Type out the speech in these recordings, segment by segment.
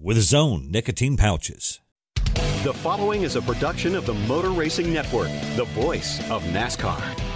with his own nicotine pouches. The following is a production of the Motor Racing Network, the voice of NASCAR.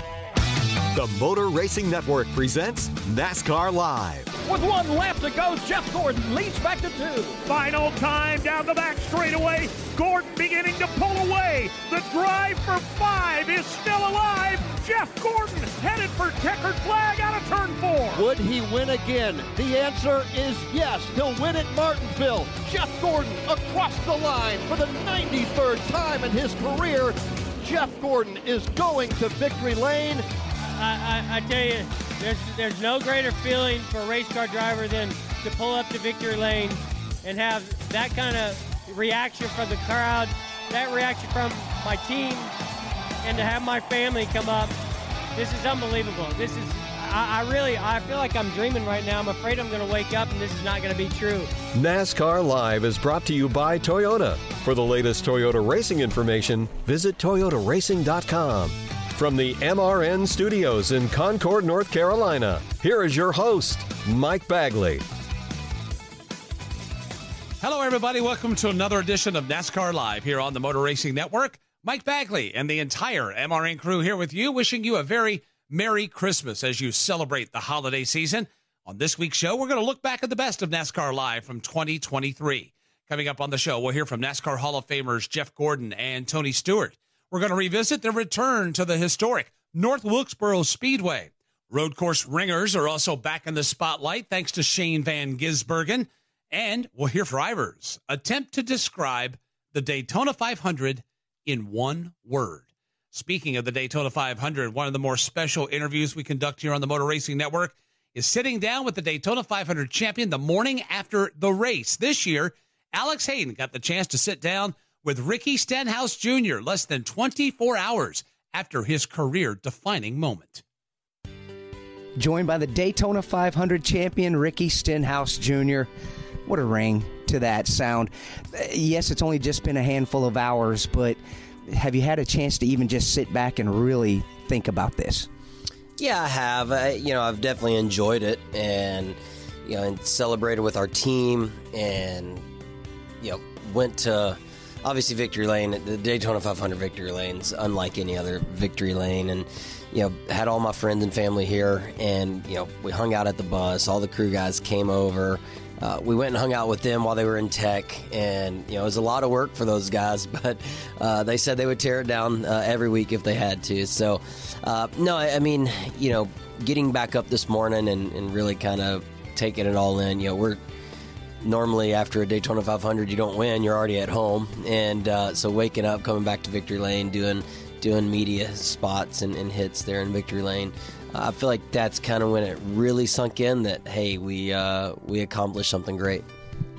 The Motor Racing Network presents NASCAR Live. With one lap to go, Jeff Gordon leads back to two. Final time down the back straightaway. Gordon beginning to pull away. The drive for five is still alive. Jeff Gordon headed for checkered flag out of turn four. Would he win again? The answer is yes. He'll win at Martinsville. Jeff Gordon across the line for the 93rd time in his career. Jeff Gordon is going to victory lane. I, I, I tell you, there's there's no greater feeling for a race car driver than to pull up to victory lane and have that kind of reaction from the crowd, that reaction from my team, and to have my family come up. This is unbelievable. This is I, I really I feel like I'm dreaming right now. I'm afraid I'm going to wake up and this is not going to be true. NASCAR Live is brought to you by Toyota. For the latest Toyota racing information, visit toyotaracing.com. From the MRN studios in Concord, North Carolina, here is your host, Mike Bagley. Hello, everybody. Welcome to another edition of NASCAR Live here on the Motor Racing Network. Mike Bagley and the entire MRN crew here with you, wishing you a very Merry Christmas as you celebrate the holiday season. On this week's show, we're going to look back at the best of NASCAR Live from 2023. Coming up on the show, we'll hear from NASCAR Hall of Famers Jeff Gordon and Tony Stewart. We're going to revisit the return to the historic North Wilkesboro Speedway. Road course ringers are also back in the spotlight thanks to Shane Van Gisbergen. And we'll hear drivers attempt to describe the Daytona 500 in one word. Speaking of the Daytona 500, one of the more special interviews we conduct here on the Motor Racing Network is sitting down with the Daytona 500 champion the morning after the race. This year, Alex Hayden got the chance to sit down with Ricky Stenhouse Jr. less than 24 hours after his career defining moment. Joined by the Daytona 500 champion Ricky Stenhouse Jr. What a ring to that sound. Eh, yes, it's only just been a handful of hours, but have you had a chance to even just sit back and really think about this? Yeah, I have. I, you know, I've definitely enjoyed it and, you know, and celebrated with our team and, you know, went to obviously victory lane the daytona 500 victory lane's unlike any other victory lane. And you know had all my friends and family here and you know we hung out at the bus. All the crew guys came over. Uh, we went and hung out with them while they were in tech. And you know it was a lot of work for those guys but uh, they said they would tear it down uh, every week if they had to. So uh, no i mean you know getting back up this morning and, and really kind of taking it all in you know we're normally after a Daytona 500 you don't win you're already at home. And uh, so waking up coming back to victory lane doing doing media spots and, and hits there in victory lane uh, I feel like that's kind of when it really sunk in that hey we uh, we accomplished something great.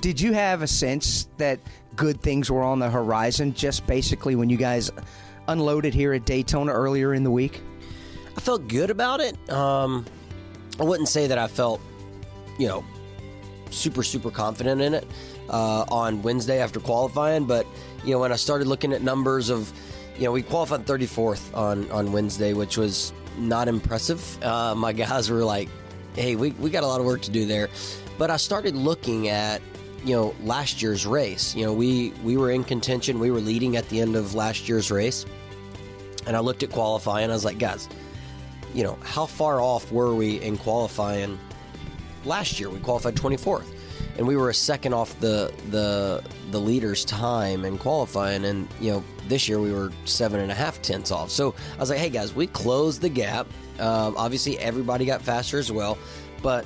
Did you have a sense that good things were on the horizon just basically when you guys unloaded here at Daytona earlier in the week? I felt good about it. Um, I wouldn't say that I felt you know super super confident in it uh, on Wednesday after qualifying. But you know when I started looking at numbers of you know we qualified 34th on on Wednesday, which was not impressive. Uh, my guys were like, "Hey, we we got a lot of work to do there." But I started looking at you know last year's race. You know we we were in contention. We were leading at the end of last year's race, and I looked at qualifying. I was like, guys, you know how far off were we in qualifying? Last year we qualified 24th and we were a second off the the the leader's time in qualifying, and you know this year we were seven and a half tenths off. So I was like, hey guys, we closed the gap. Um, obviously, everybody got faster as well, but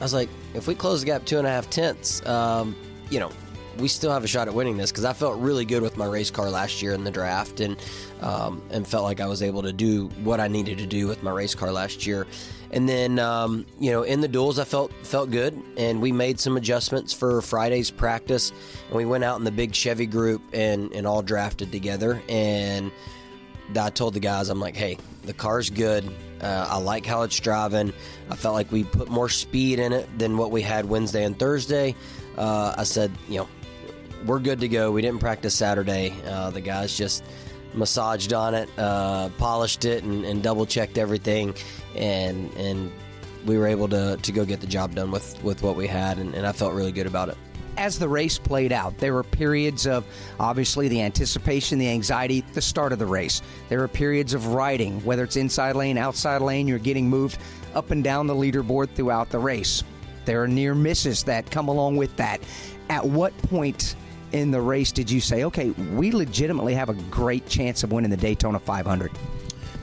I was like, if we close the gap two and a half tenths, um, you know, we still have a shot at winning this because I felt really good with my race car last year in the draft and um, and felt like I was able to do what I needed to do with my race car last year. And then um, you know in the duels I felt felt good and we made some adjustments for Friday's practice and we went out in the big Chevy group and and all drafted together and I told the guys I'm like hey the car's good uh, I like how it's driving I felt like we put more speed in it than what we had Wednesday and Thursday. Uh, I said you know we're good to go. We didn't practice Saturday. Uh, the guys just massaged on it, uh, polished it, and, and double checked everything, and and we were able to, to go get the job done with, with what we had, and, and I felt really good about it. As the race played out, there were periods of obviously the anticipation, the anxiety, the start of the race. There were periods of riding, whether it's inside lane, outside lane, you're getting moved up and down the leaderboard throughout the race. There are near misses that come along with that. At what point in the race did you say, okay, we legitimately have a great chance of winning the Daytona 500?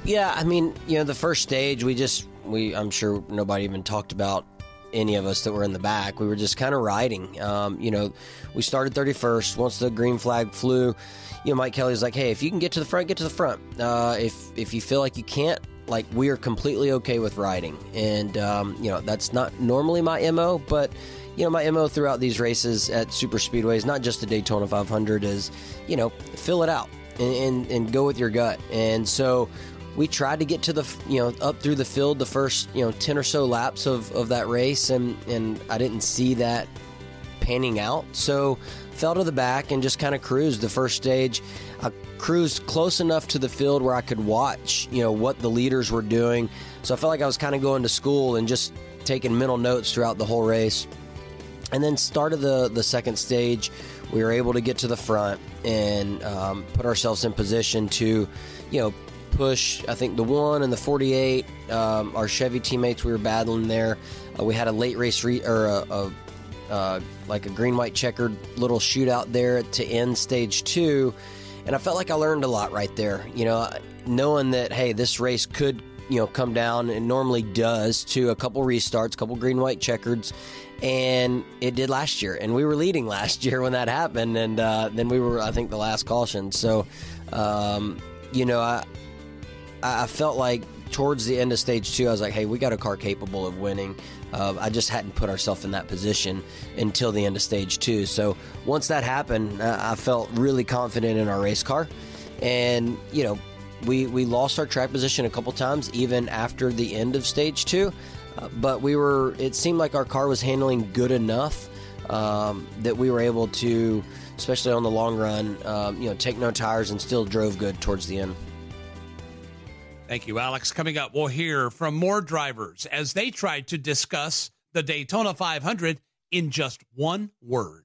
Yeah, I mean, you know, the first stage, we just, we, I'm sure nobody even talked about any of us that were in the back. We were just kind of riding. Um, you know, we started 31st. Once the green flag flew, you know, Mike Kelley's like, "Hey, if you can get to the front, get to the front. Uh, if if you feel like you can't, like we are completely okay with riding." And um, you know, that's not normally my mo, but you know, my mo throughout these races at super speedways, not just the Daytona 500, is you know, fill it out and, and, and go with your gut. And so we tried to get to the you know up through the field the first you know 10 or so laps of, of that race and and I didn't see that panning out. So fell to the back and just kind of cruised the first stage. I cruised close enough to the field where I could watch you know what the leaders were doing. So I felt like I was kind of going to school and just taking mental notes throughout the whole race and then started the the second stage we were able to get to the front and um, put ourselves in position to you know push. I think the one and the 48, um, our Chevy teammates, we were battling there. Uh, we had a late race re- or a, a uh, like a green white checkered little shootout there to end stage two, and I felt like I learned a lot right there. You know, knowing that hey, this race could you know come down and normally does to a couple restarts, a couple green white checkers. And it did last year, and we were leading last year when that happened, and uh, then we were, I think, the last caution. So, um, you know, I, I felt like towards the end of stage two, I was like, hey, we got a car capable of winning. Uh, I just hadn't put ourselves in that position until the end of stage two. So once that happened, uh, I felt really confident in our race car. And, you know, we, we lost our track position a couple times, even after the end of stage two. Uh, but we were, it seemed like our car was handling good enough um, that we were able to, especially on the long run, um, you know, take no tires and still drove good towards the end. Thank you, Alex. Coming up, we'll hear from more drivers as they try to discuss the Daytona 500 in just one word.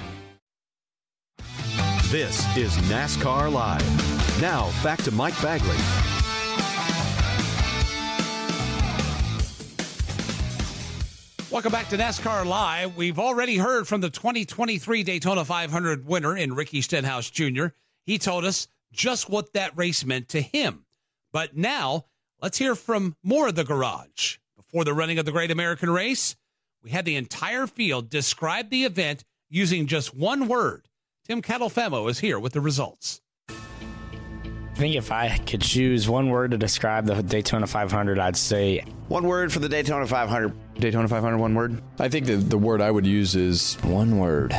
This is NASCAR Live. Now, back to Mike Bagley. Welcome back to NASCAR Live. We've already heard from the 2023 Daytona 500 winner in Ricky Stenhouse Jr. He told us just what that race meant to him. But now, let's hear from more of the garage. Before the running of the Great American Race, we had the entire field describe the event using just one word. Tim Catalfamo is here with the results. I think if I could choose one word to describe the Daytona 500, I'd say one word for the Daytona 500. Daytona 500, one word. I think the, the word I would use is one word.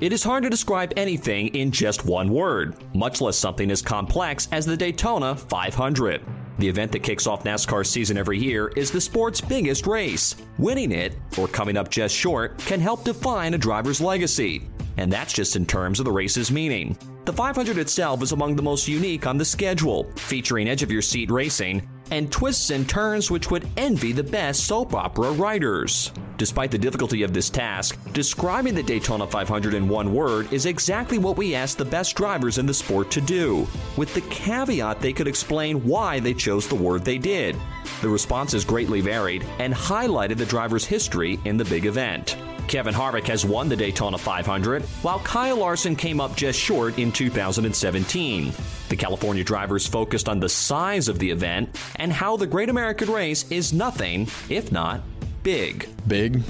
It is hard to describe anything in just one word, much less something as complex as the Daytona 500. The event that kicks off NASCAR season every year is the sport's biggest race. Winning it, or coming up just short, can help define a driver's legacy. And that's just in terms of the race's meaning. The 500 itself is among the most unique on the schedule, featuring edge of your seat racing and twists and turns which would envy the best soap opera writers. Despite the difficulty of this task, describing the Daytona 500 in one word is exactly what we asked the best drivers in the sport to do, with the caveat they could explain why they chose the word they did. The responses greatly varied and highlighted the driver's history in the big event. Kevin Harvick has won the Daytona 500, while Kyle Larson came up just short in 2017. The California drivers focused on the size of the event and how the Great American Race is nothing if not big. Big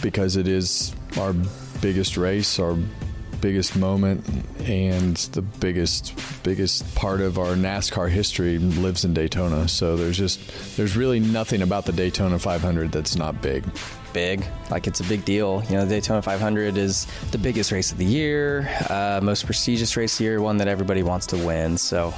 because it is our biggest race, our biggest moment and the biggest biggest part of our NASCAR history lives in Daytona. So there's just there's really nothing about the Daytona 500 that's not big. Big, like it's a big deal. You know, the Daytona 500 is the biggest race of the year, uh, most prestigious race of the year, one that everybody wants to win. So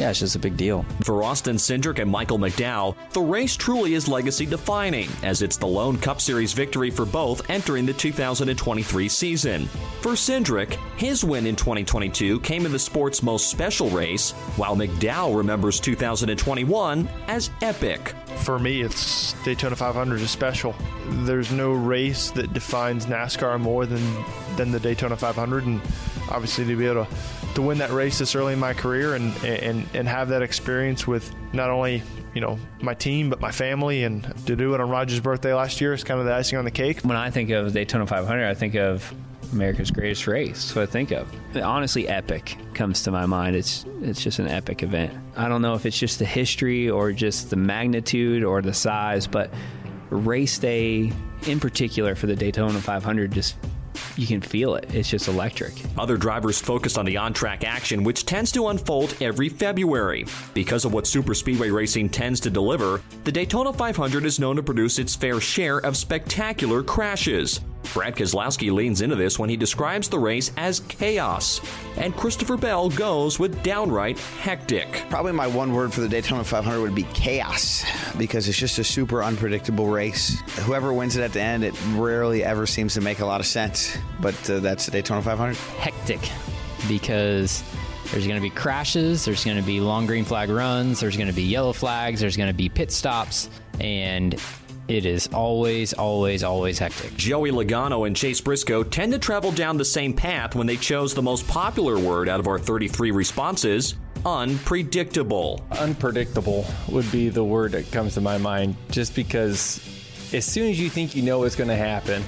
yeah, it's just a big deal. For Austin Cindric and Michael McDowell, the race truly is legacy defining, as it's the lone Cup Series victory for both entering the 2023 season. For Cindric, his win in 2022 came in the sport's most special race, while McDowell remembers 2021 as epic. For me, it's Daytona 500 is special. There's no race that defines NASCAR more than than the Daytona 500, and obviously to be able to to win that race this early in my career and and and have that experience with not only you know my team but my family and to do it on Roger's birthday last year is kind of the icing on the cake. When I think of Daytona 500, I think of America's greatest race. So I think of honestly, epic comes to my mind. It's it's just an epic event. I don't know if it's just the history or just the magnitude or the size, but race day in particular for the Daytona 500 just you can feel it. It's just electric. Other drivers focused on the on track action, which tends to unfold every February. Because of what super speedway racing tends to deliver, the Daytona 500 is known to produce its fair share of spectacular crashes. Brad Keselowski leans into this when he describes the race as chaos, and Christopher Bell goes with downright hectic. Probably my one word for the Daytona 500 would be chaos because it's just a super unpredictable race. Whoever wins it at the end, it rarely ever seems to make a lot of sense, but uh, that's the Daytona 500. Hectic because there's going to be crashes, there's going to be long green flag runs, there's going to be yellow flags, there's going to be pit stops, and it is always, always, always hectic. Joey Logano and Chase Briscoe tend to travel down the same path when they chose the most popular word out of our 33 responses unpredictable. Unpredictable would be the word that comes to my mind just because as soon as you think you know what's going to happen,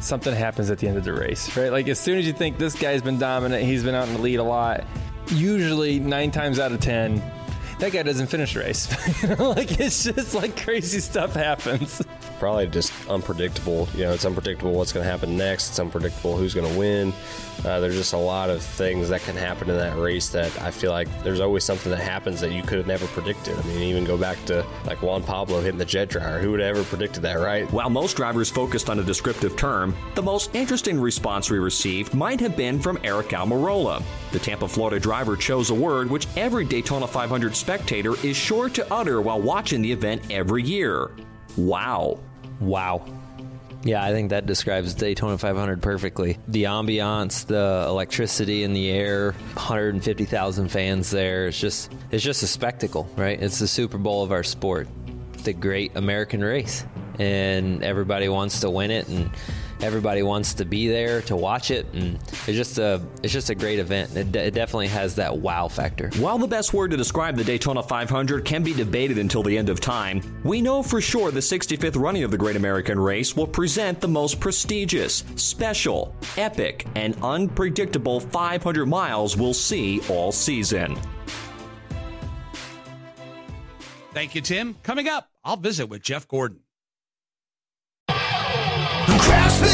something happens at the end of the race, right? Like as soon as you think this guy's been dominant, he's been out in the lead a lot, usually nine times out of 10, that guy doesn't finish the race. like it's just like crazy stuff happens. Probably just unpredictable. You know, it's unpredictable what's going to happen next. It's unpredictable who's going to win. Uh, there's just a lot of things that can happen in that race that I feel like there's always something that happens that you could have never predicted. I mean, even go back to like Juan Pablo hitting the jet dryer. Who would have ever predicted that, right? While most drivers focused on a descriptive term, the most interesting response we received might have been from Aric Almirola. The Tampa, Florida driver chose a word which every Daytona 500 spectator is sure to utter while watching the event every year. Wow. Wow. Yeah, I think that describes Daytona 500 perfectly. The ambiance, the electricity in the air, 150,000 fans there. It's just it's just a spectacle, right? It's the Super Bowl of our sport. The great American race. And everybody wants to win it and everybody wants to be there to watch it and it's just a it's just a great event it, it, definitely has that wow factor while the best word to describe the daytona 500 can be debated until the end of time we know for sure the 65th running of the great american race will present the most prestigious special epic and unpredictable 500 miles we'll see all season Thank you, Tim. Coming up, I'll visit with Jeff Gordon.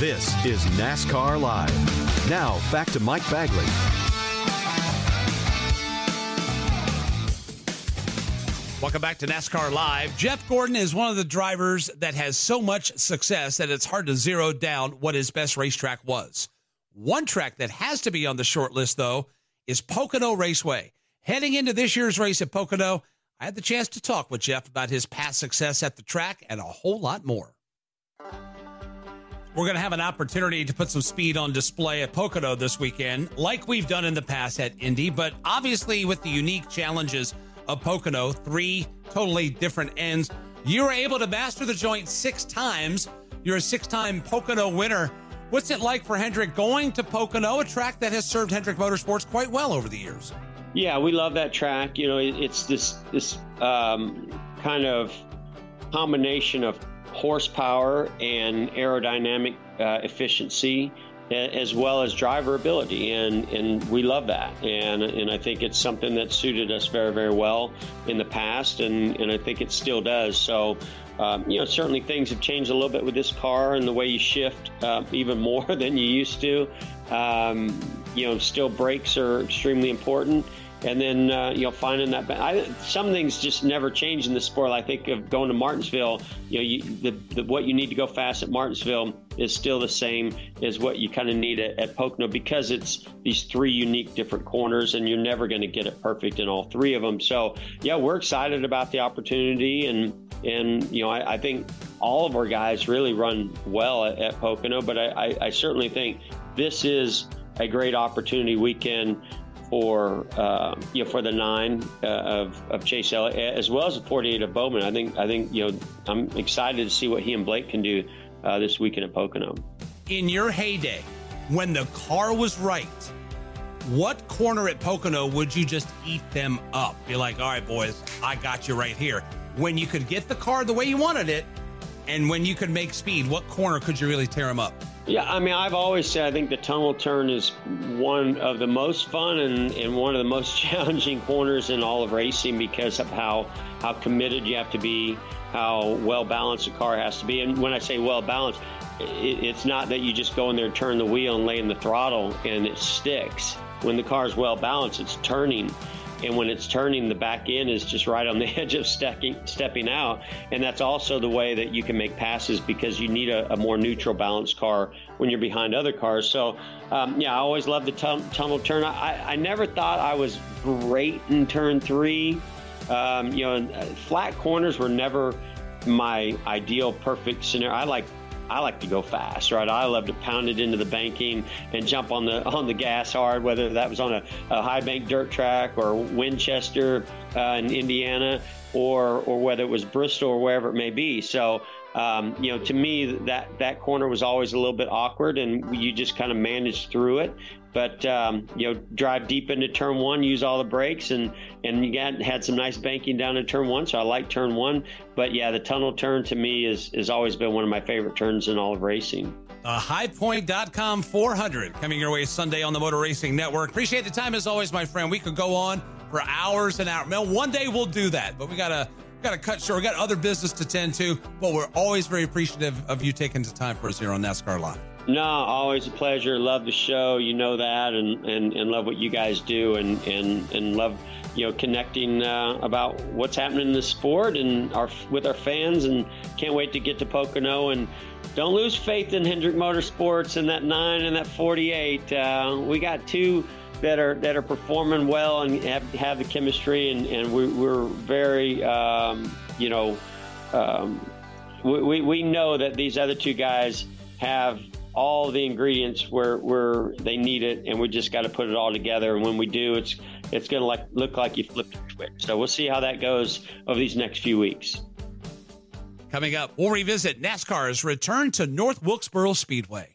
This is NASCAR Live. Now, back to Mike Bagley. Welcome back to NASCAR Live. Jeff Gordon is one of the drivers that has so much success that it's hard to zero down what his best racetrack was. One track that has to be on the short list, though, is Pocono Raceway. Heading into this year's race at Pocono, I had the chance to talk with Jeff about his past success at the track and a whole lot more. We're going to have an opportunity to put some speed on display at Pocono this weekend, like we've done in the past at Indy, but obviously with the unique challenges of Pocono, three totally different ends. You were able to master the joint six times. You're a six time Pocono winner. What's it like for Hendrick going to Pocono, a track that has served Hendrick Motorsports quite well over the years? Yeah, we love that track. You know, it's this this um, kind of combination of horsepower and aerodynamic uh, efficiency as well as driver ability, and and we love that, and and I think it's something that suited us very very well in the past, and and I think it still does. So. Um, you know, certainly things have changed a little bit with this car and the way you shift uh, even more than you used to. Um, you know, still brakes are extremely important and then uh, you know finding that I, some things just never change in the sport. I think of going to Martinsville, you know, you, the, the, what you need to go fast at Martinsville is still the same as what you kind of need at, at Pocono because it's these three unique different corners, and you're never going to get it perfect in all three of them. So yeah, we're excited about the opportunity, and and you know I, I think all of our guys really run well at, at Pocono, but I, I, certainly think this is a great opportunity weekend for uh, you know for the nine uh, of, of Chase Elliott as well as the 48 of Bowman. I think I think you know I'm excited to see what he and Blake can do uh, this weekend at Pocono. In your heyday, when the car was right, what corner at Pocono would you just eat them up? Be like, all right, boys, I got you right here. When you could get the car the way you wanted it, and when you could make speed, what corner could you really tear them up? Yeah, I mean, I've always said I think the tunnel turn is one of the most fun and, and one of the most challenging corners in all of racing because of how, how committed you have to be, how well balanced a car has to be. And when I say well balanced, it, it's not that you just go in there turn the wheel and lay in the throttle and it sticks. When the car is well balanced, it's turning and when it's turning, the back end is just right on the edge of stepping stepping out. And that's also the way that you can make passes because you need a, a more neutral balanced car when you're behind other cars. So, um, yeah, I always love the t- tunnel turn. I, I never thought I was great in turn three. Um, you know, flat corners were never my ideal perfect scenario. I like I like to go fast, right? I love to pound it into the banking and jump on the on the gas hard, whether that was on a, a high bank dirt track or Winchester uh, in Indiana, or or whether it was Bristol or wherever it may be. So. Um, you know, to me, that that corner was always a little bit awkward, and you just kind of managed through it. But um, you know, drive deep into turn one, use all the brakes, and and you got had some nice banking down in turn one. So I like turn one. But yeah, the tunnel turn to me is has always been one of my favorite turns in all of racing. The highpoint.com 400 coming your way Sunday on the Motor Racing Network. Appreciate the time as always, my friend. We could go on for hours and hours. Well, one day we'll do that, but we gotta got to cut short. We got other business to tend to, but we're always very appreciative of you taking the time for us here on NASCAR Live. No, always a pleasure. Love the show. You know that, and, and, and love what you guys do, and, and, and love you know connecting uh, about what's happening in the sport and our with our fans. And can't wait to get to Pocono. And don't lose faith in Hendrick Motorsports and that nine and that 48. Uh, we got two that are that are performing well and have, have the chemistry, and, and we, we're very um, you know um, we, we know that these other two guys have all the ingredients where where they need it, and we just got to put it all together. And when we do, it's it's going to like look like you flipped a switch. So we'll see how that goes over these next few weeks. Coming up, we'll revisit NASCAR's return to North Wilkesboro Speedway.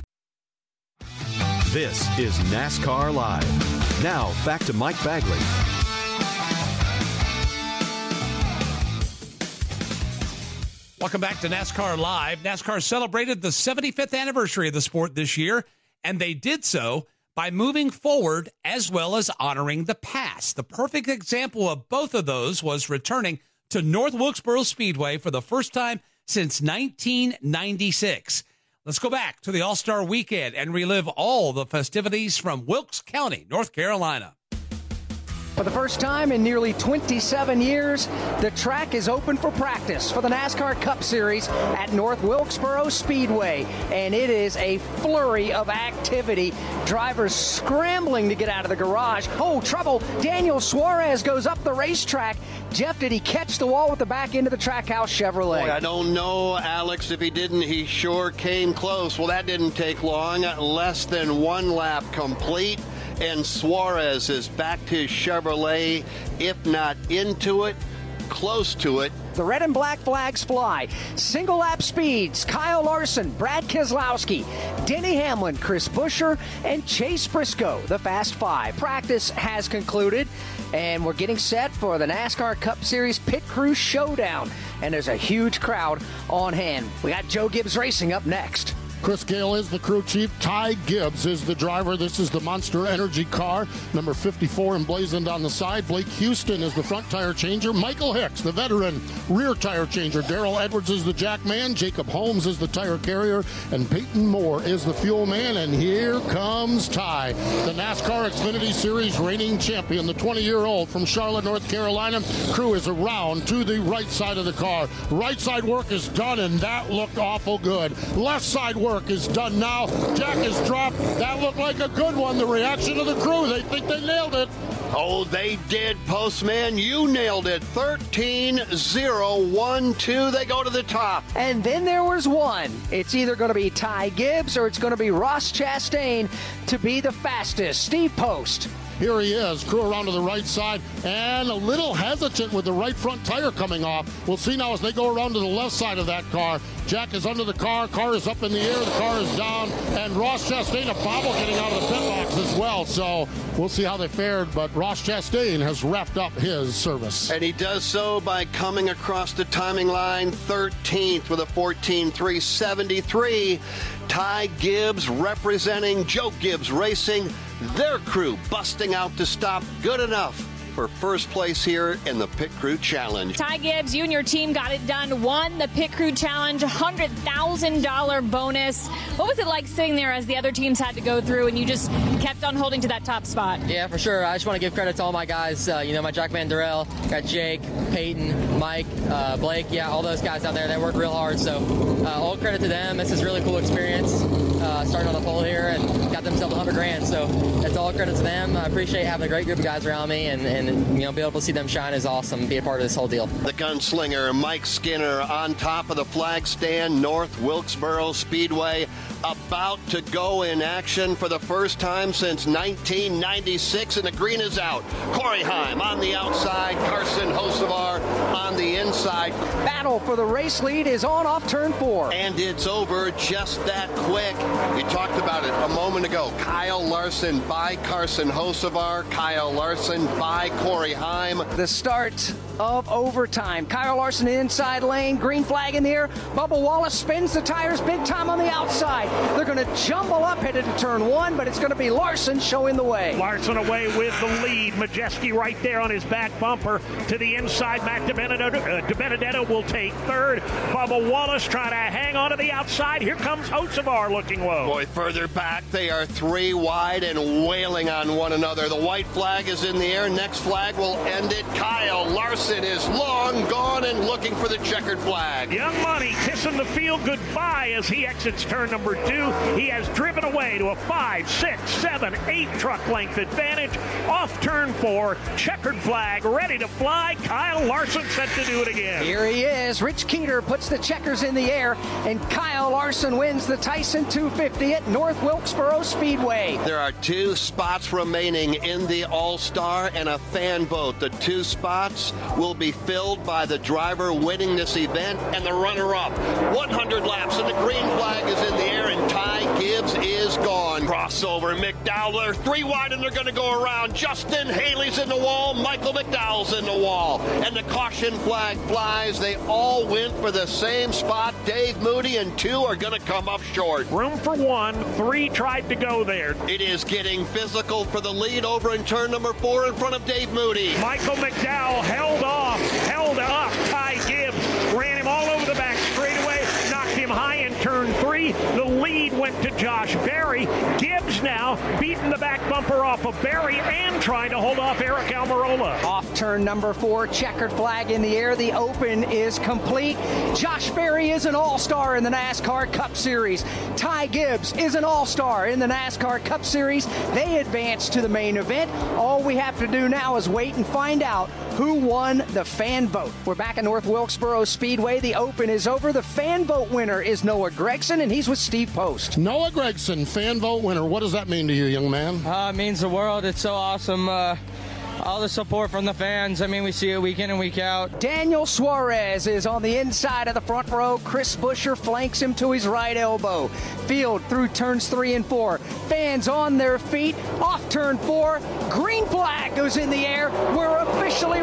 This is NASCAR Live. Now, back to Mike Bagley. Welcome back to NASCAR Live. NASCAR celebrated the 75th anniversary of the sport this year, and they did so by moving forward as well as honoring the past. The perfect example of both of those was returning to North Wilkesboro Speedway for the first time since 1996. Let's go back to the All Star weekend and relive all the festivities from Wilkes County, North Carolina. For the first time in nearly 27 years, the track is open for practice for the NASCAR Cup Series at North Wilkesboro Speedway, and it is a flurry of activity. Drivers scrambling to get out of the garage. Oh, trouble! Daniel Suarez goes up the racetrack. Jeff, did he catch the wall with the back end of the Trackhouse Chevrolet? Boy, I don't know, Alex. If he didn't, he sure came close. Well, that didn't take long. Less than one lap complete and Suarez has backed his Chevrolet, if not into it, close to it. The red and black flags fly. Single lap speeds Kyle Larson, Brad Keselowski, Denny Hamlin, Chris Buescher, and Chase Briscoe, the Fast Five. Practice has concluded, and we're getting set for the NASCAR Cup Series Pit Crew Showdown. And there's a huge crowd on hand. We got Joe Gibbs Racing up next. Chris Gayle is the crew chief. Ty Gibbs is the driver. This is the Monster Energy car, number 54 emblazoned on the side. Blake Houston is the front tire changer. Michael Hicks, the veteran rear tire changer. Daryl Edwards is the jack man. Jacob Holmes is the tire carrier. And Peyton Moore is the fuel man. And here comes Ty, the NASCAR Xfinity Series reigning champion, the 20 year old from Charlotte, North Carolina. Crew is around to the right side of the car. Right side work is done, and that looked awful good. Left side work work is done now. Jack is dropped. That looked like a good one. The reaction of the crew, they think they nailed it. Oh, they did, Postman. You nailed it. 13 0 1 2. They go to the top. And then there was one. It's either going to be Ty Gibbs or it's going to be Ross Chastain to be the fastest. Steve Post. Here he is, crew around to the right side, and a little hesitant with the right front tire coming off. We'll see now as they go around to the left side of that car. Jack is under the car, car is up in the air, the car is down, and Ross Chastain, a bobble getting out of the pit box as well. So we'll see how they fared, but Ross Chastain has wrapped up his service. And he does so by coming across the timing line 13th with a 14 373. Ty Gibbs representing Joe Gibbs Racing, their crew busting out to stop good enough for first place here in the Pit Crew Challenge. Ty Gibbs, you and your team got it done, won the Pit Crew Challenge, $100,000 bonus. What was it like sitting there as the other teams had to go through and you just kept on holding to that top spot? Yeah, for sure. I just want to give credit to all my guys. Uh, you know, my jackman Daryl, got Jake, Peyton, Mike, uh, Blake. Yeah, all those guys out there. They work real hard. So uh, all credit to them. This is really cool experience. Uh, starting on the pole here and got themselves 100 grand. So it's all credit to them. I appreciate having a great group of guys around me and, and you know, be able to see them shine is awesome. Be a part of this whole deal. The gunslinger Mike Skinner on top of the flag stand, North Wilkesboro Speedway, about to go in action for the first time since 1996, and the green is out. Corey Heim on the outside, Carson Hocevar on the inside. Battle for the race lead is on off turn four. And it's over just that quick. You talked about it a moment ago. Kyle Larson by Carson Hocevar, Kyle Larson by Corey Heim. The start of overtime. Kyle Larson inside lane, green flag in the air. Bubba Wallace spins the tires big time on the outside. They're going to jumble up headed to turn one, but it's going to be Larson showing the way. Larson away with the lead. Majeski right there on his back bumper to the inside. Matt DiBenedetto, uh, DiBenedetto will take third. Bubba Wallace trying to hang on to the outside. Here comes Hocevar looking low. Boy, further back, they are three wide and wailing on one another. The white flag is in the air. Next flag will end it. Kyle Larson is long gone and looking for the checkered flag. Young Money kissing the field goodbye as he exits turn number two. He has driven away to a five, six, seven, eight truck length advantage. Off turn four, checkered flag, ready to fly. Kyle Larson set to do it again. Here he is. Rich Keeter puts the checkers in the air, and Kyle Larson wins the Tyson 250 at North Wilkesboro Speedway. There are two spots remaining in the All Star and a fan vote. The two spots will be filled by the driver winning this event and the runner up. 100 laps, and the green flag is in the air, and Ty Gibbs is gone. Crossover, McDowell, they're three wide, and they're going to go around. Justin Haley's in the wall, Michael McDowell's in the wall, and the caution flag flies. They all went for the same spot. Dave Moody and two are going to come up short. Room for one, three tried to go there. It is getting physical for the lead over in turn number four in front of Dave Moody. Michael McDowell held off, held up. Ty Gibbs ran him all over the back straightaway, knocked him high in turn three. Went to Josh Berry. Gibbs now beating the back bumper off of Berry and trying to hold off Aric Almirola. Off turn number four, checkered flag in the air. The open is complete. Josh Berry is an all star in the NASCAR Cup Series. Ty Gibbs is an all star in the NASCAR Cup Series. They advance to the main event. All we have to do now is wait and find out who won the fan vote. We're back at North Wilkesboro Speedway. The open is over. The fan vote winner is Noah Gragson, and he's with Steve Post. Noah Gragson, fan vote winner. What does that mean to you, young man? Uh, it means the world. It's so awesome. Uh, all the support from the fans. I mean, we see it week in and week out. Daniel Suarez is on the inside of the front row. Chris Buescher flanks him to his right elbow. Field through turns three and four. Fans on their feet. Off turn four. Green flag goes in the air. We're officially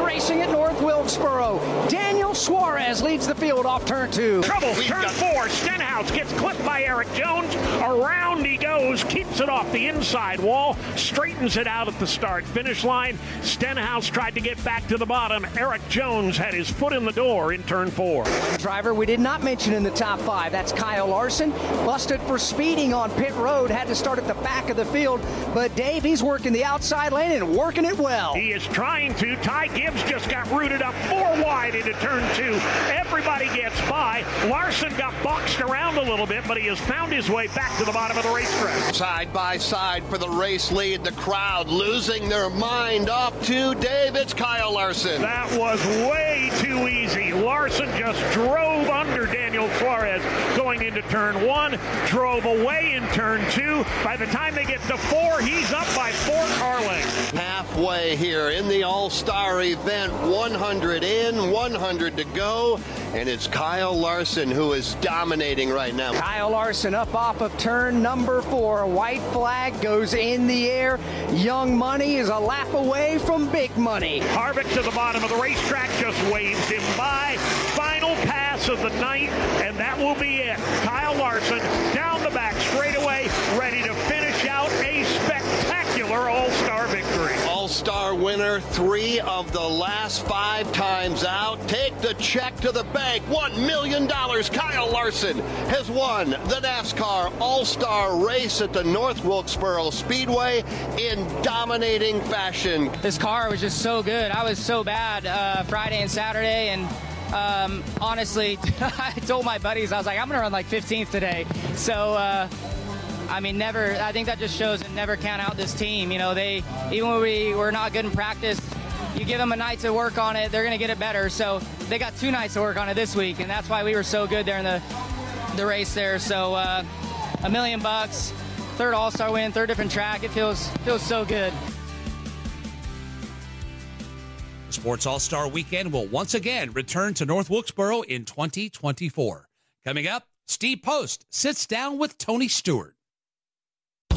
leads field off turn two. Trouble, turn four. Stenhouse gets clipped by Erik Jones. Around he goes, keeps it off the inside wall, straightens it out at the start finish line. Stenhouse tried to get back to the bottom. Erik Jones had his foot in the door in turn four. Driver we did not mention in the top five. That's Kyle Larson. Busted for speeding on pit road. Had to start at the back of the field. But Dave, he's working the outside lane and working it well. He is trying to. Ty Gibbs just got rooted up four wide into turn two. Everybody gets by. Larson got boxed around a little bit, but he has found his way back to the bottom of the racetrack. Side by side for the race lead. The crowd losing their mind up to Dave. It's Kyle Larson. That was way too easy. Larson just drove under Daniel Suarez going into turn one, drove away in turn two. By the time they get to four, he's up by four car lengths. Halfway here in the All Star event, 100 in, 100 to go, and it's Kyle Larson who is dominating right now. Kyle Larson up off of turn number four. White flag goes in the air. Young Money is a lap away from Big Money. Harvick to the bottom of the racetrack just waves him by. Final pass of the night, and that will be it. Kyle Larson down the back straightaway, ready to finish out a spectacular All Star victory. All Star winner, three of the last five times out. Take the check to the bank. $1 million. Kyle Larson has won the NASCAR All Star race at the North Wilkesboro Speedway in dominating fashion. This car was just so good. I was so bad uh, Friday and Saturday, and um, honestly, I told my buddies I was like, I'm gonna run like 15th today. So. Uh, I mean, never. I think that just shows and never count out this team. You know, they even when we were not good in practice, you give them a night to work on it, they're going to get it better. So they got two nights to work on it this week, and that's why we were so good there in the the race there. So uh, a million bucks, third All Star win, third different track. It feels feels so good. Sports All Star Weekend will once again return to North Wilkesboro in 2024. Coming up, Steve Post sits down with Tony Stewart.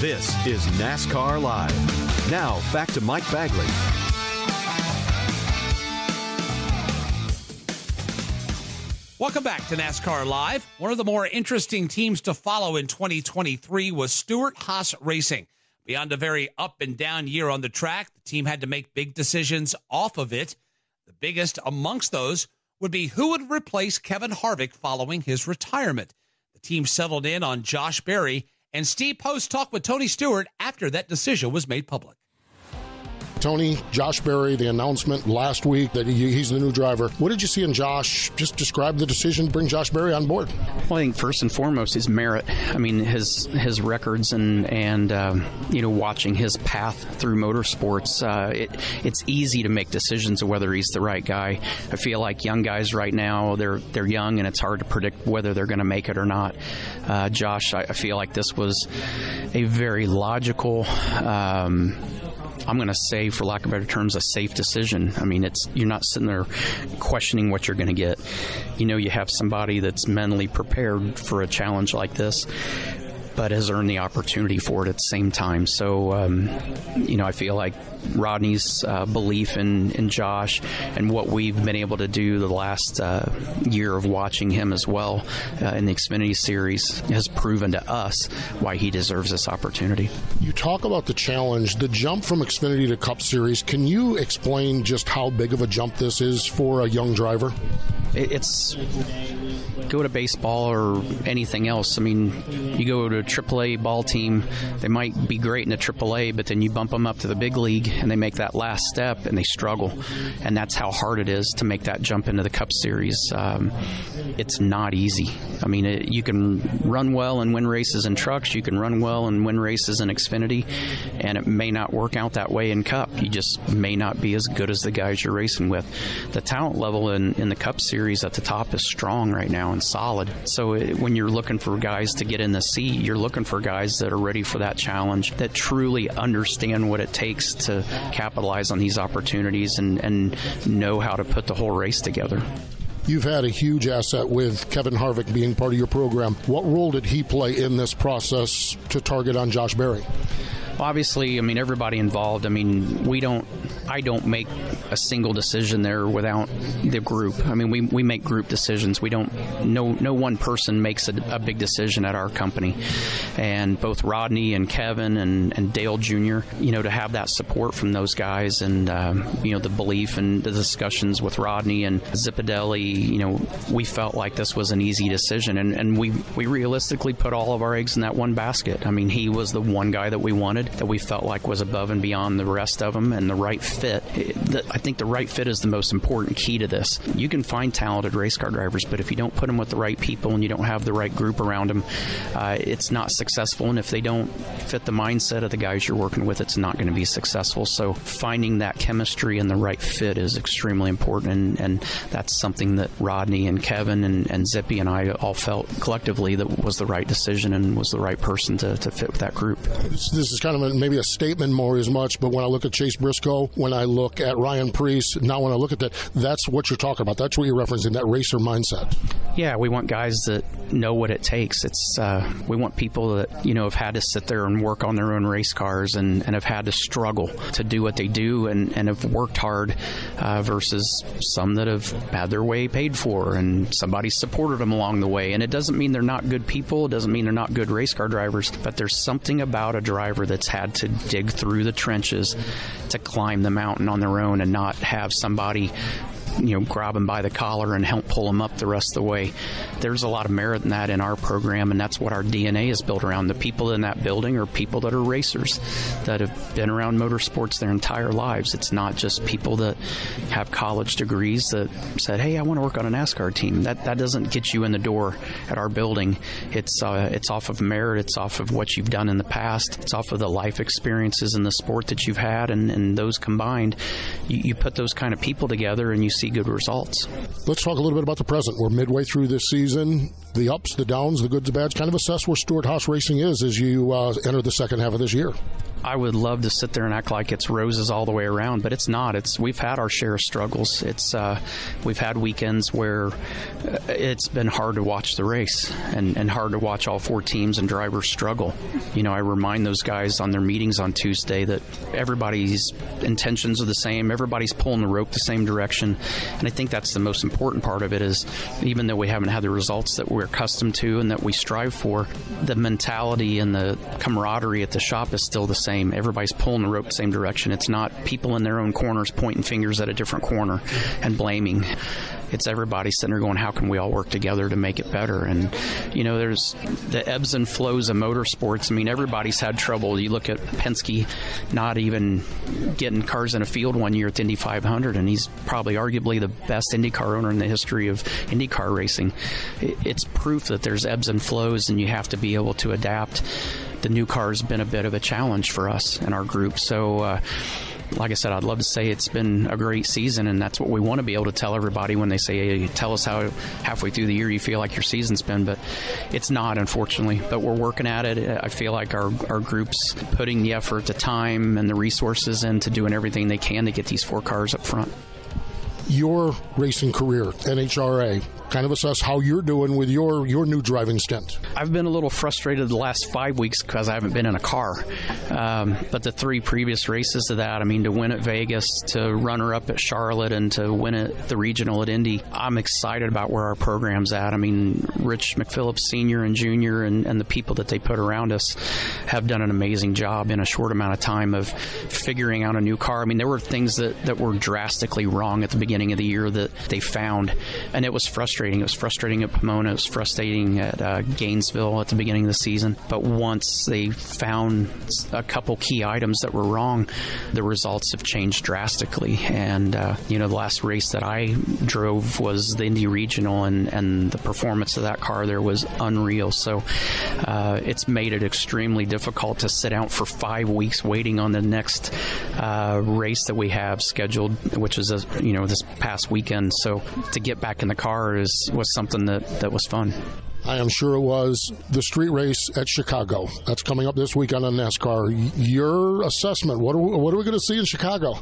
This is NASCAR Live. Now, back to Mike Bagley. Welcome back to NASCAR Live. One of the more interesting teams to follow in 2023 was Stewart Haas Racing. Beyond a very up and down year on the track, the team had to make big decisions off of it. The biggest amongst those would be who would replace Kevin Harvick following his retirement. The team settled in on Josh Berry, and Steve Post talked with Tony Stewart after that decision was made public. Tony, Josh Berry, the announcement last week that he, he's the new driver. What did you see in Josh? Just describe the decision to bring Josh Berry on board. Well, I think first and foremost his merit. I mean his his records and and um, you know watching his path through motorsports. Uh, it, it's easy to make decisions of whether he's the right guy. I feel like young guys right now they're they're young and it's hard to predict whether they're going to make it or not. Uh, Josh, I, I, feel like this was a very logical. Um, I'm going to say, for lack of better terms, a safe decision. I mean, it's you're not sitting there questioning what you're going to get. You know, you have somebody that's mentally prepared for a challenge like this but has earned the opportunity for it at the same time. So, um, you know, I feel like Rodney's uh, belief in, in Josh and what we've been able to do the last uh, year of watching him as well uh, in the Xfinity Series has proven to us why he deserves this opportunity. You talk about the challenge, the jump from Xfinity to Cup Series. Can you explain just how big of a jump this is for a young driver? It's go to baseball or anything else. I mean, you go to a AAA ball team, they might be great in a AAA, but then you bump them up to the big league and they make that last step and they struggle. And that's how hard it is to make that jump into the Cup Series. Um, it's not easy. I mean, it, you can run well and win races in trucks, you can run well and win races in Xfinity, and it may not work out that way in Cup. You just may not be as good as the guys you're racing with. The talent level in, in the Cup Series at the top is strong right now and solid. So it, when you're looking for guys to get in the seat, you're looking for guys that are ready for that challenge, that truly understand what it takes to capitalize on these opportunities and, and know how to put the whole race together. You've had a huge asset with Kevin Harvick being part of your program. What role did he play in this process to target on Josh Berry? Obviously, I mean, everybody involved. I mean, we don't, I don't make a single decision there without the group. I mean, we, we make group decisions. We don't, no, no one person makes a, a big decision at our company. And both Rodney and Kevin and, and Dale Jr., you know, to have that support from those guys and, um, you know, the belief and the discussions with Rodney and Zipadelli, you know, we felt like this was an easy decision. And, and we, we realistically put all of our eggs in that one basket. I mean, he was the one guy that we wanted that we felt like was above and beyond the rest of them and the right fit. I think the right fit is the most important key to this. You can find talented race car drivers, but if you don't put them with the right people and you don't have the right group around them, uh, it's not successful. And if they don't fit the mindset of the guys you're working with, it's not going to be successful. So finding that chemistry and the right fit is extremely important. And, and that's something that Rodney and Kevin and, and Zippy and I all felt collectively that was the right decision and was the right person to, to fit with that group. This, is kind of maybe a statement more as much, but when I look at Chase Briscoe, when I look at Ryan Preece, now when I look at that, that's what you're talking about. That's what you're referencing, that racer mindset. Yeah, we want guys that know what it takes. It's uh, we want people that you know have had to sit there and work on their own race cars and, and have had to struggle to do what they do and, and have worked hard uh, versus some that have had their way paid for and somebody supported them along the way. And it doesn't mean they're not good people. It doesn't mean they're not good race car drivers. But there's something about a driver that's had to dig through the trenches to climb the mountain on their own and not have somebody you know, grab them by the collar and help pull them up the rest of the way. There's a lot of merit in that in our program, and that's what our DNA is built around. The people in that building are people that are racers that have been around motorsports their entire lives. It's not just people that have college degrees that said, "Hey, I want to work on a NASCAR team." That that doesn't get you in the door at our building. It's uh, it's off of merit. It's off of what you've done in the past. It's off of the life experiences in the sport that you've had, and, and those combined, you, you put those kind of people together, and you see good results. Let's talk a little bit about the present. We're midway through this season. The ups, the downs, the goods, the bads. Kind of assess where Stewart Haas Racing is as you uh, enter the second half of this year. I would love to sit there and act like it's roses all the way around, but it's not. It's we've had our share of struggles. It's uh, we've had weekends where uh, it's been hard to watch the race and, and hard to watch all four teams and drivers struggle. You know, I remind those guys on their meetings on Tuesday that everybody's intentions are the same. Everybody's pulling the rope the same direction, and I think that's the most important part of it. Is even though we haven't had the results that we're accustomed to and that we strive for, the mentality and the camaraderie at the shop is still the same. Everybody's pulling the rope the same direction. It's not people in their own corners pointing fingers at a different corner and blaming. It's everybody sitting there going, how can we all work together to make it better? And, you know, there's the ebbs and flows of motorsports. I mean, everybody's had trouble. You look at Penske not even getting cars in a field one year at the Indy 500, and he's probably arguably the best IndyCar owner in the history of IndyCar racing. It's proof that there's ebbs and flows, and you have to be able to adapt the new car has been a bit of a challenge for us and our group. So, uh, like I said, I'd love to say it's been a great season, and that's what we want to be able to tell everybody when they say, hey, "Tell us how halfway through the year you feel like your season's been." But it's not, unfortunately. But we're working at it. I feel like our our group's putting the effort, the time, and the resources into doing everything they can to get these four cars up front. Your racing career, NHRA, kind of assess how you're doing with your your new driving stint. I've been a little frustrated the last five weeks because I haven't been in a car. Um, but the three previous races of that, I mean, to win at Vegas, to runner up at Charlotte, and to win at the regional at Indy, I'm excited about where our program's at. I mean, Rich McPhillips Senior and Junior and, and the people that they put around us have done an amazing job in a short amount of time of figuring out a new car. I mean, there were things that, that were drastically wrong at the beginning of the year that they found, and it was frustrating frustrating. It was frustrating at Pomona. It was frustrating at uh, Gainesville at the beginning of the season. But once they found a couple key items that were wrong, the results have changed drastically. And uh, you know, the last race that I drove was the Indy Regional, and and the performance of that car there was unreal. So uh, it's made it extremely difficult to sit out for five weeks waiting on the next uh, race that we have scheduled, which is a, you know this past weekend. So to get back in the car is was was something that that was fun. I am sure it was the street race at Chicago. That's coming up this weekend on NASCAR. Your assessment? What are we, what are we going to see in Chicago?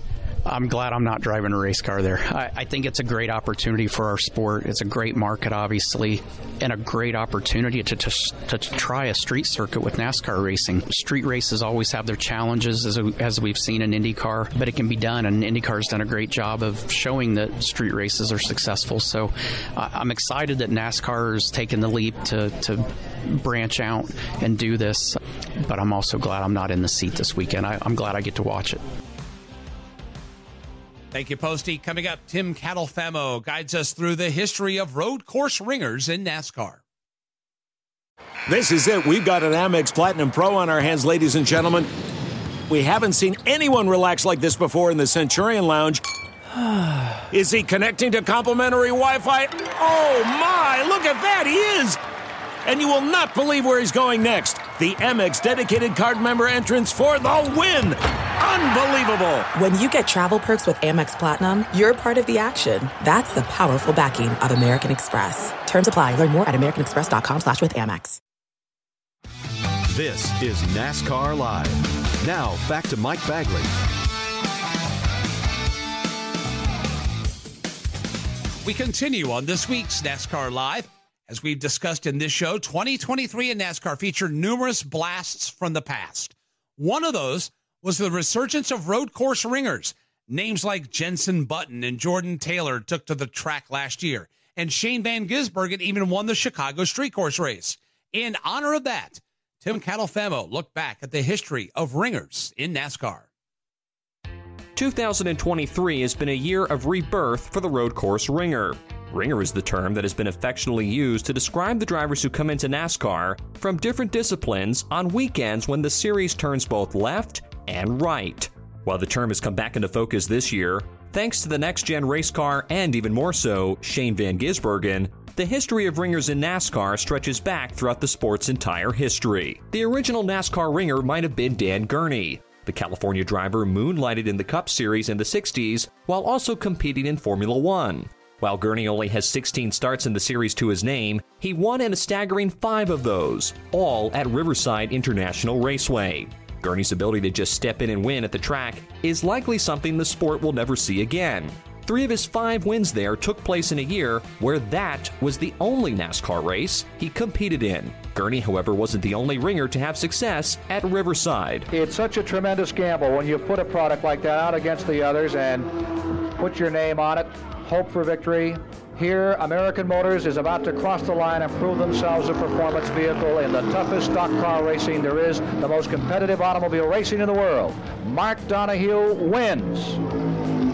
I'm glad I'm not driving a race car there. I, I, think it's a great opportunity for our sport. It's a great market, obviously, and a great opportunity to, to, to try a street circuit with NASCAR racing. Street races always have their challenges, as, as we've seen in IndyCar, but it can be done, and IndyCar's done a great job of showing that street races are successful. So I'm excited that NASCAR has taken the leap to, to branch out and do this, but I'm also glad I'm not in the seat this weekend. I, I'm glad I get to watch it. Thank you, Posty. Coming up, Tim Catalfamo guides us through the history of road course ringers in NASCAR. This is it. We've got an Amex Platinum Pro on our hands, ladies and gentlemen. We haven't seen anyone relax like this before in the Centurion Lounge. is he connecting to complimentary Wi Fi? Oh my, look at that! He is! And you will not believe where he's going next. The Amex dedicated card member entrance for the win! Unbelievable! When you get travel perks with Amex Platinum, you're part of the action. That's the powerful backing of American Express. Terms apply. Learn more at americanexpress.com slash with Amex. This is NASCAR Live. Now, back to Mike Bagley. We continue on this week's NASCAR Live. As we've discussed in this show, 2023 in NASCAR featured numerous blasts from the past. One of those was the resurgence of road course ringers. Names like Jenson Button and Jordan Taylor took to the track last year, and Shane Van Gisbergen even won the Chicago Street Course race. In honor of that, Tim Catalfamo looked back at the history of ringers in NASCAR. 2023 has been a year of rebirth for the road course ringer. Ringer is the term that has been affectionately used to describe the drivers who come into NASCAR from different disciplines on weekends when the series turns both left and right. While the term has come back into focus this year, thanks to the next gen race car and even more so, Shane Van Gisbergen, the history of ringers in NASCAR stretches back throughout the sport's entire history. The original NASCAR ringer might have been Dan Gurney. The California driver moonlighted in the Cup Series in the 60s while also competing in Formula One. While Gurney only has 16 starts in the series to his name, he won in a staggering five of those, all at Riverside International Raceway. Gurney's ability to just step in and win at the track is likely something the sport will never see again. Three of his five wins there took place in a year where that was the only NASCAR race he competed in. Gurney, however, wasn't the only ringer to have success at Riverside. It's such a tremendous gamble when you put a product like that out against the others and put your name on it, hope for victory. Here, American Motors is about to cross the line and prove themselves a performance vehicle in the toughest stock car racing there is, the most competitive automobile racing in the world. Mark Donohue wins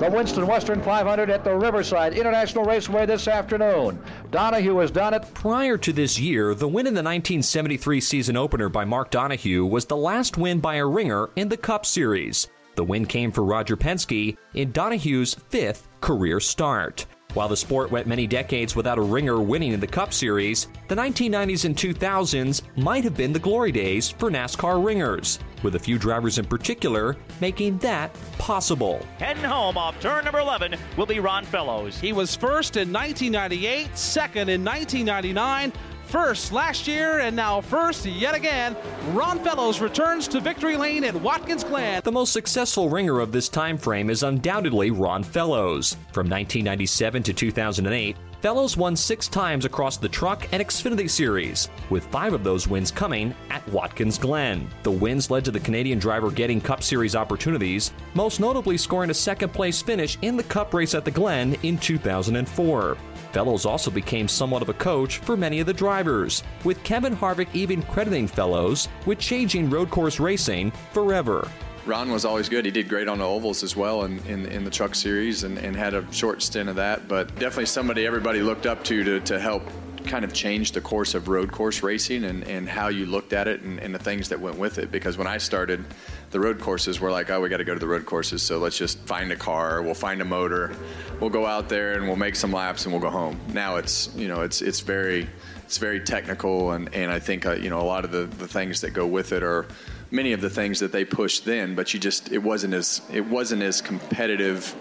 the Winston Western 500 at the Riverside International Raceway this afternoon. Donohue has done it. Prior to this year, the win in the 1973 season opener by Mark Donohue was the last win by a ringer in the Cup Series. The win came for Roger Penske in Donohue's fifth career start. While the sport went many decades without a ringer winning in the Cup Series, the 1990s and 2000s might have been the glory days for NASCAR ringers, with a few drivers in particular making that possible. Heading home off turn number 11 will be Ron Fellows. He was first in 1998, second in 1999 first last year and now first yet again. Ron Fellows returns to victory lane at Watkins Glen. The most successful ringer of this time frame is undoubtedly Ron Fellows. From 1997 to 2008, Fellows won six times across the Truck and Xfinity Series, with five of those wins coming at Watkins Glen. The wins led to the Canadian driver getting Cup Series opportunities, most notably scoring a second place finish in the Cup race at the Glen in 2004. Fellows also became somewhat of a coach for many of the drivers, with Kevin Harvick even crediting Fellows with changing road course racing forever. Ron was always good. He did great on the ovals as well in, in, in the truck series and, and, had a short stint of that, but definitely somebody everybody looked up to to, to help kind of changed the course of road course racing and, and how you looked at it and, and the things that went with it. Because when I started, the road courses were like, oh, we got to go to the road courses, so let's just find a car, we'll find a motor, we'll go out there and we'll make some laps and we'll go home. Now it's you know it's it's very it's very technical and and I think uh, you know a lot of the the things that go with it are many of the things that they pushed then, but you just it wasn't as it wasn't as competitive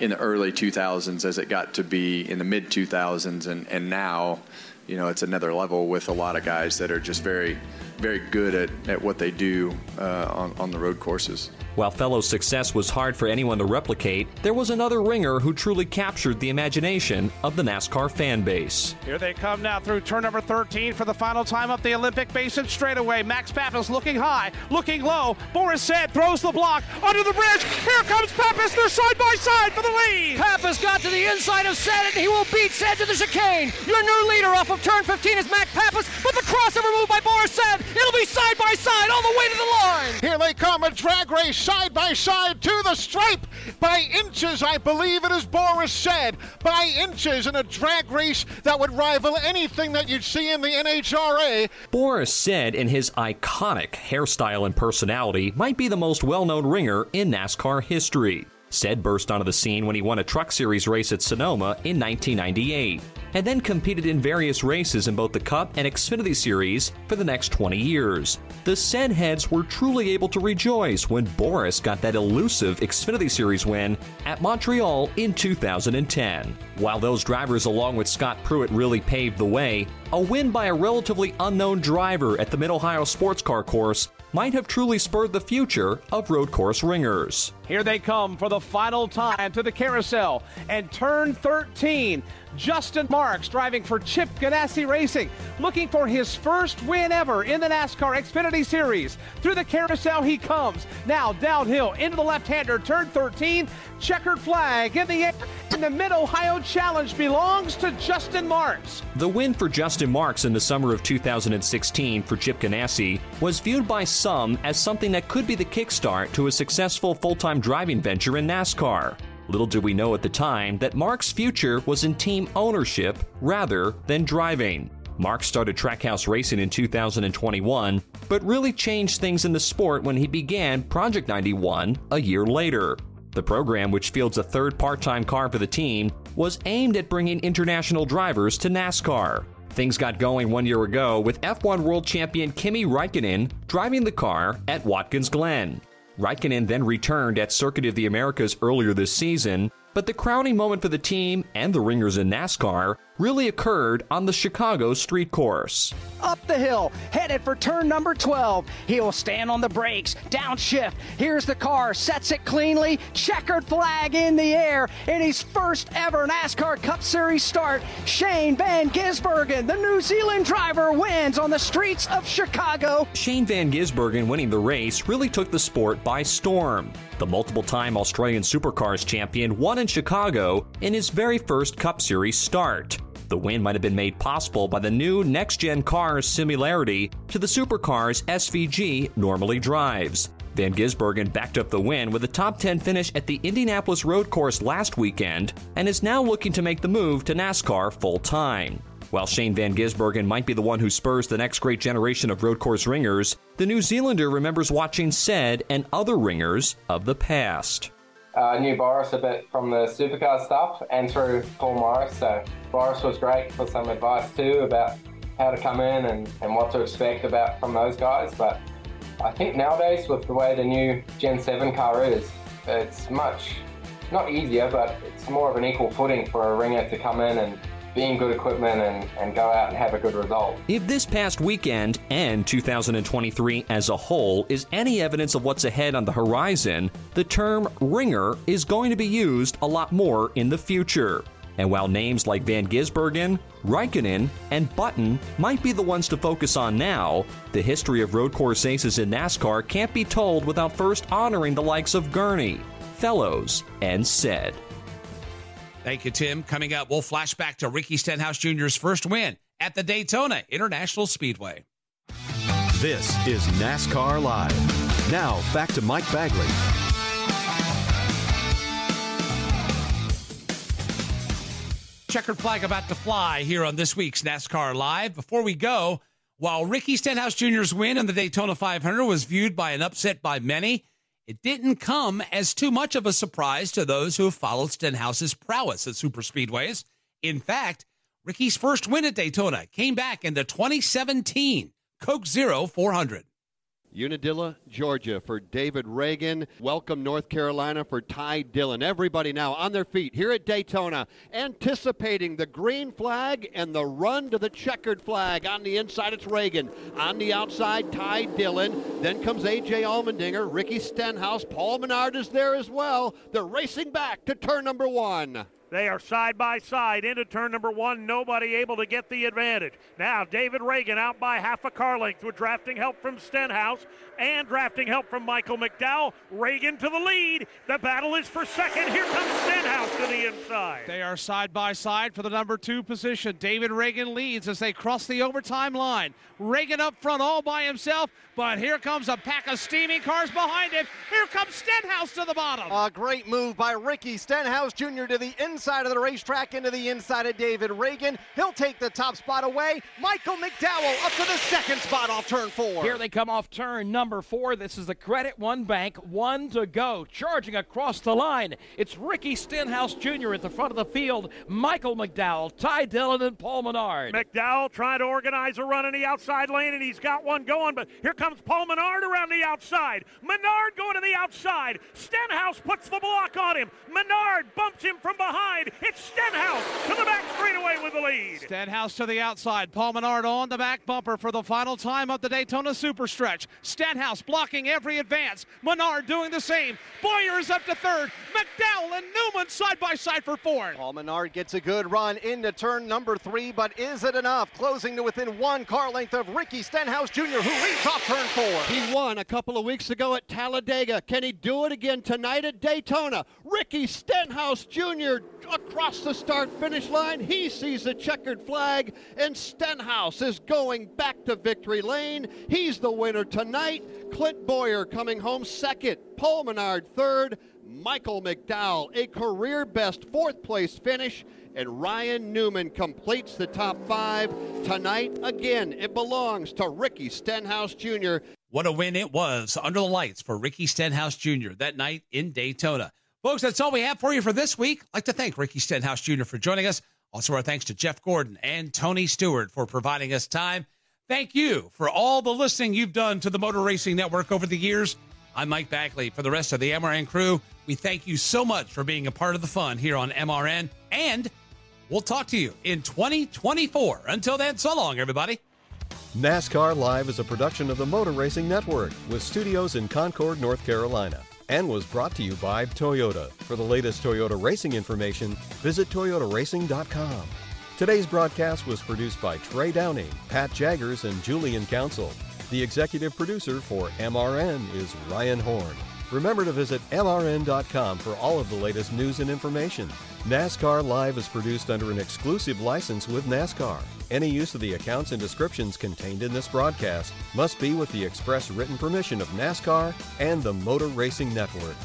in the early 2000s as it got to be in the mid 2000s and, and now you know it's another level with a lot of guys that are just very very good at, at what they do uh, on, on the road courses while Fellows' success was hard for anyone to replicate, there was another ringer who truly captured the imagination of the NASCAR fan base. Here they come now through turn number 13 for the final time up the Olympic Basin straightaway. Max Papis looking high, looking low. Boris Said throws the block under the bridge. Here comes Papis. They're side by side for the lead. Papis got to the inside of Said and he will beat Said to the chicane. Your new leader off of turn 15 is Max Papis, but the crossover move by Boris Said. It'll be side by side all the way to the line. Here they come, a drag race side by side to the stripe by inches, I believe it is Boris Said. By inches in a drag race that would rival anything that you'd see in the NHRA. Boris Said, in his iconic hairstyle and personality, might be the most well known ringer in NASCAR history. Said burst onto the scene when he won a Truck Series race at Sonoma in 1998, and then competed in various races in both the Cup and Xfinity Series for the next 20 years. The Said heads were truly able to rejoice when Boris got that elusive Xfinity Series win at Montreal in 2010. While those drivers, along with Scott Pruett, really paved the way, a win by a relatively unknown driver at the Mid Ohio Sports Car Course might have truly spurred the future of road course ringers. Here they come for the final time to the carousel and turn 13. Justin Marks driving for Chip Ganassi Racing, looking for his first win ever in the NASCAR Xfinity Series. Through the carousel he comes. Now downhill into the left-hander, turn 13. Checkered flag in the air. And the Mid Ohio Challenge belongs to Justin Marks. The win for Justin Marks in the summer of 2016 for Chip Ganassi was viewed by some as something that could be the kickstart to a successful full-time driving venture in NASCAR. Little did we know at the time that Marks' future was in team ownership rather than driving. Mark started Trackhouse Racing in 2021, but really changed things in the sport when he began Project 91 a year later. The program, which fields a third part time car for the team, was aimed at bringing international drivers to NASCAR. Things got going one year ago with F1 World Champion Kimi Raikkonen driving the car at Watkins Glen. Raikkonen then returned at Circuit of the Americas earlier this season, but the crowning moment for the team and the ringers in NASCAR really occurred on the Chicago street course. Up the hill, headed for turn number 12. He'll stand on the brakes, downshift. Here's the car, sets it cleanly, checkered flag in the air. In his first ever NASCAR Cup Series start, Shane Van Gisbergen, the New Zealand driver, wins on the streets of Chicago. Shane Van Gisbergen winning the race really took the sport by storm. The multiple time Australian Supercars champion won in Chicago in his very first Cup Series start. The win might have been made possible by the new next gen car's similarity to the supercars SVG normally drives. Van Gisbergen backed up the win with a top 10 finish at the Indianapolis Road Course last weekend and is now looking to make the move to NASCAR full time. While Shane Van Gisbergen might be the one who spurs the next great generation of road course ringers, the New Zealander remembers watching Said and other ringers of the past. Uh, knew Boris a bit from the supercar stuff and through Paul Morris, so Boris was great for some advice too about how to come in and, and what to expect about from those guys. But I think nowadays, with the way the new Gen 7 car is, it's much not easier, but it's more of an equal footing for a ringer to come in and be in good equipment and, and go out and have a good result. If this past weekend and 2023 as a whole is any evidence of what's ahead on the horizon, the term ringer is going to be used a lot more in the future. And while names like Van Gisbergen, Raikkonen, and Button might be the ones to focus on now, the history of road course aces in NASCAR can't be told without first honoring the likes of Gurney, Fellows, and Said. Thank you, Tim. Coming up, we'll flash back to Ricky Stenhouse Jr.'s first win at the Daytona International Speedway. This is NASCAR Live. Now, back to Mike Bagley. Checkered flag about to fly here on this week's NASCAR Live. Before we go, while Ricky Stenhouse Jr.'s win in the Daytona 500 was viewed by an upset by many, it didn't come as too much of a surprise to those who have followed Stenhouse's prowess at super speedways. In fact, Ricky's first win at Daytona came back in the 2017 Coke Zero 400. Unadilla, Georgia for David Ragan. Welcome, North Carolina for Ty Dillon. Everybody now on their feet here at Daytona, anticipating the green flag and the run to the checkered flag. On the inside, it's Ragan. On the outside, Ty Dillon. Then comes A.J. Allmendinger, Ricky Stenhouse. Paul Menard is there as well. They're racing back to turn number one. They are side by side into turn number one. Nobody able to get the advantage. Now, David Ragan out by half a car length with drafting help from Stenhouse and drafting help from Michael McDowell. Ragan to the lead. The battle is for second. Here comes Stenhouse to the inside. They are side by side for the number two position. David Ragan leads as they cross the overtime line. Ragan up front all by himself, but here comes a pack of steaming cars behind him. Here comes Stenhouse to the bottom. A great move by Ricky Stenhouse Jr. to the inside of the racetrack into the inside of David Ragan. He'll take the top spot away. Michael McDowell up to the second spot off turn four. Here they come off turn number four. This is the Credit One Bank. One to go. Charging across the line. It's Ricky Stenhouse Jr. at the front of the field. Michael McDowell, Ty Dillon, and Paul Menard. McDowell trying to organize a run in the outside lane, and he's got one going, but here comes Paul Menard around the outside. Menard going to the outside. Stenhouse puts the block on him. Menard bumps him from behind. It's Stenhouse to the back straightaway with the lead. Stenhouse to the outside. Paul Menard on the back bumper for the final time of the Daytona Super Stretch. Stenhouse blocking every advance. Menard doing the same. Bowyer is up to third. McDowell and Newman side by side for fourth. Paul Menard gets a good run into turn number three, but is it enough? Closing to within one car length of Ricky Stenhouse Jr., who leads off turn four. He won a couple of weeks ago at Talladega. Can he do it again tonight at Daytona? Ricky Stenhouse Jr. across the start finish line. He sees the checkered flag, and Stenhouse is going back to victory lane. He's the winner tonight. Clint Bowyer coming home second. Paul Menard third. Michael McDowell, a career best fourth place finish. And Ryan Newman completes the top five. Tonight, again, it belongs to Ricky Stenhouse Jr. What a win it was under the lights for Ricky Stenhouse Jr. that night in Daytona. Folks, that's all we have for you for this week. I'd like to thank Ricky Stenhouse Jr. for joining us. Also, our thanks to Jeff Gordon and Tony Stewart for providing us time. Thank you for all the listening you've done to the Motor Racing Network over the years. I'm Mike Bagley. For the rest of the MRN crew, we thank you so much for being a part of the fun here on MRN. And We'll talk to you in 2024. Until then, so long, everybody. NASCAR Live is a production of the Motor Racing Network with studios in Concord, North Carolina, and was brought to you by Toyota. For the latest Toyota racing information, visit toyotaracing.com. Today's broadcast was produced by Trey Downing, Pat Jaggers, and Julian Council. The executive producer for MRN is Ryan Horn. Remember to visit MRN.com for all of the latest news and information. NASCAR Live is produced under an exclusive license with NASCAR. Any use of the accounts and descriptions contained in this broadcast must be with the express written permission of NASCAR and the Motor Racing Network.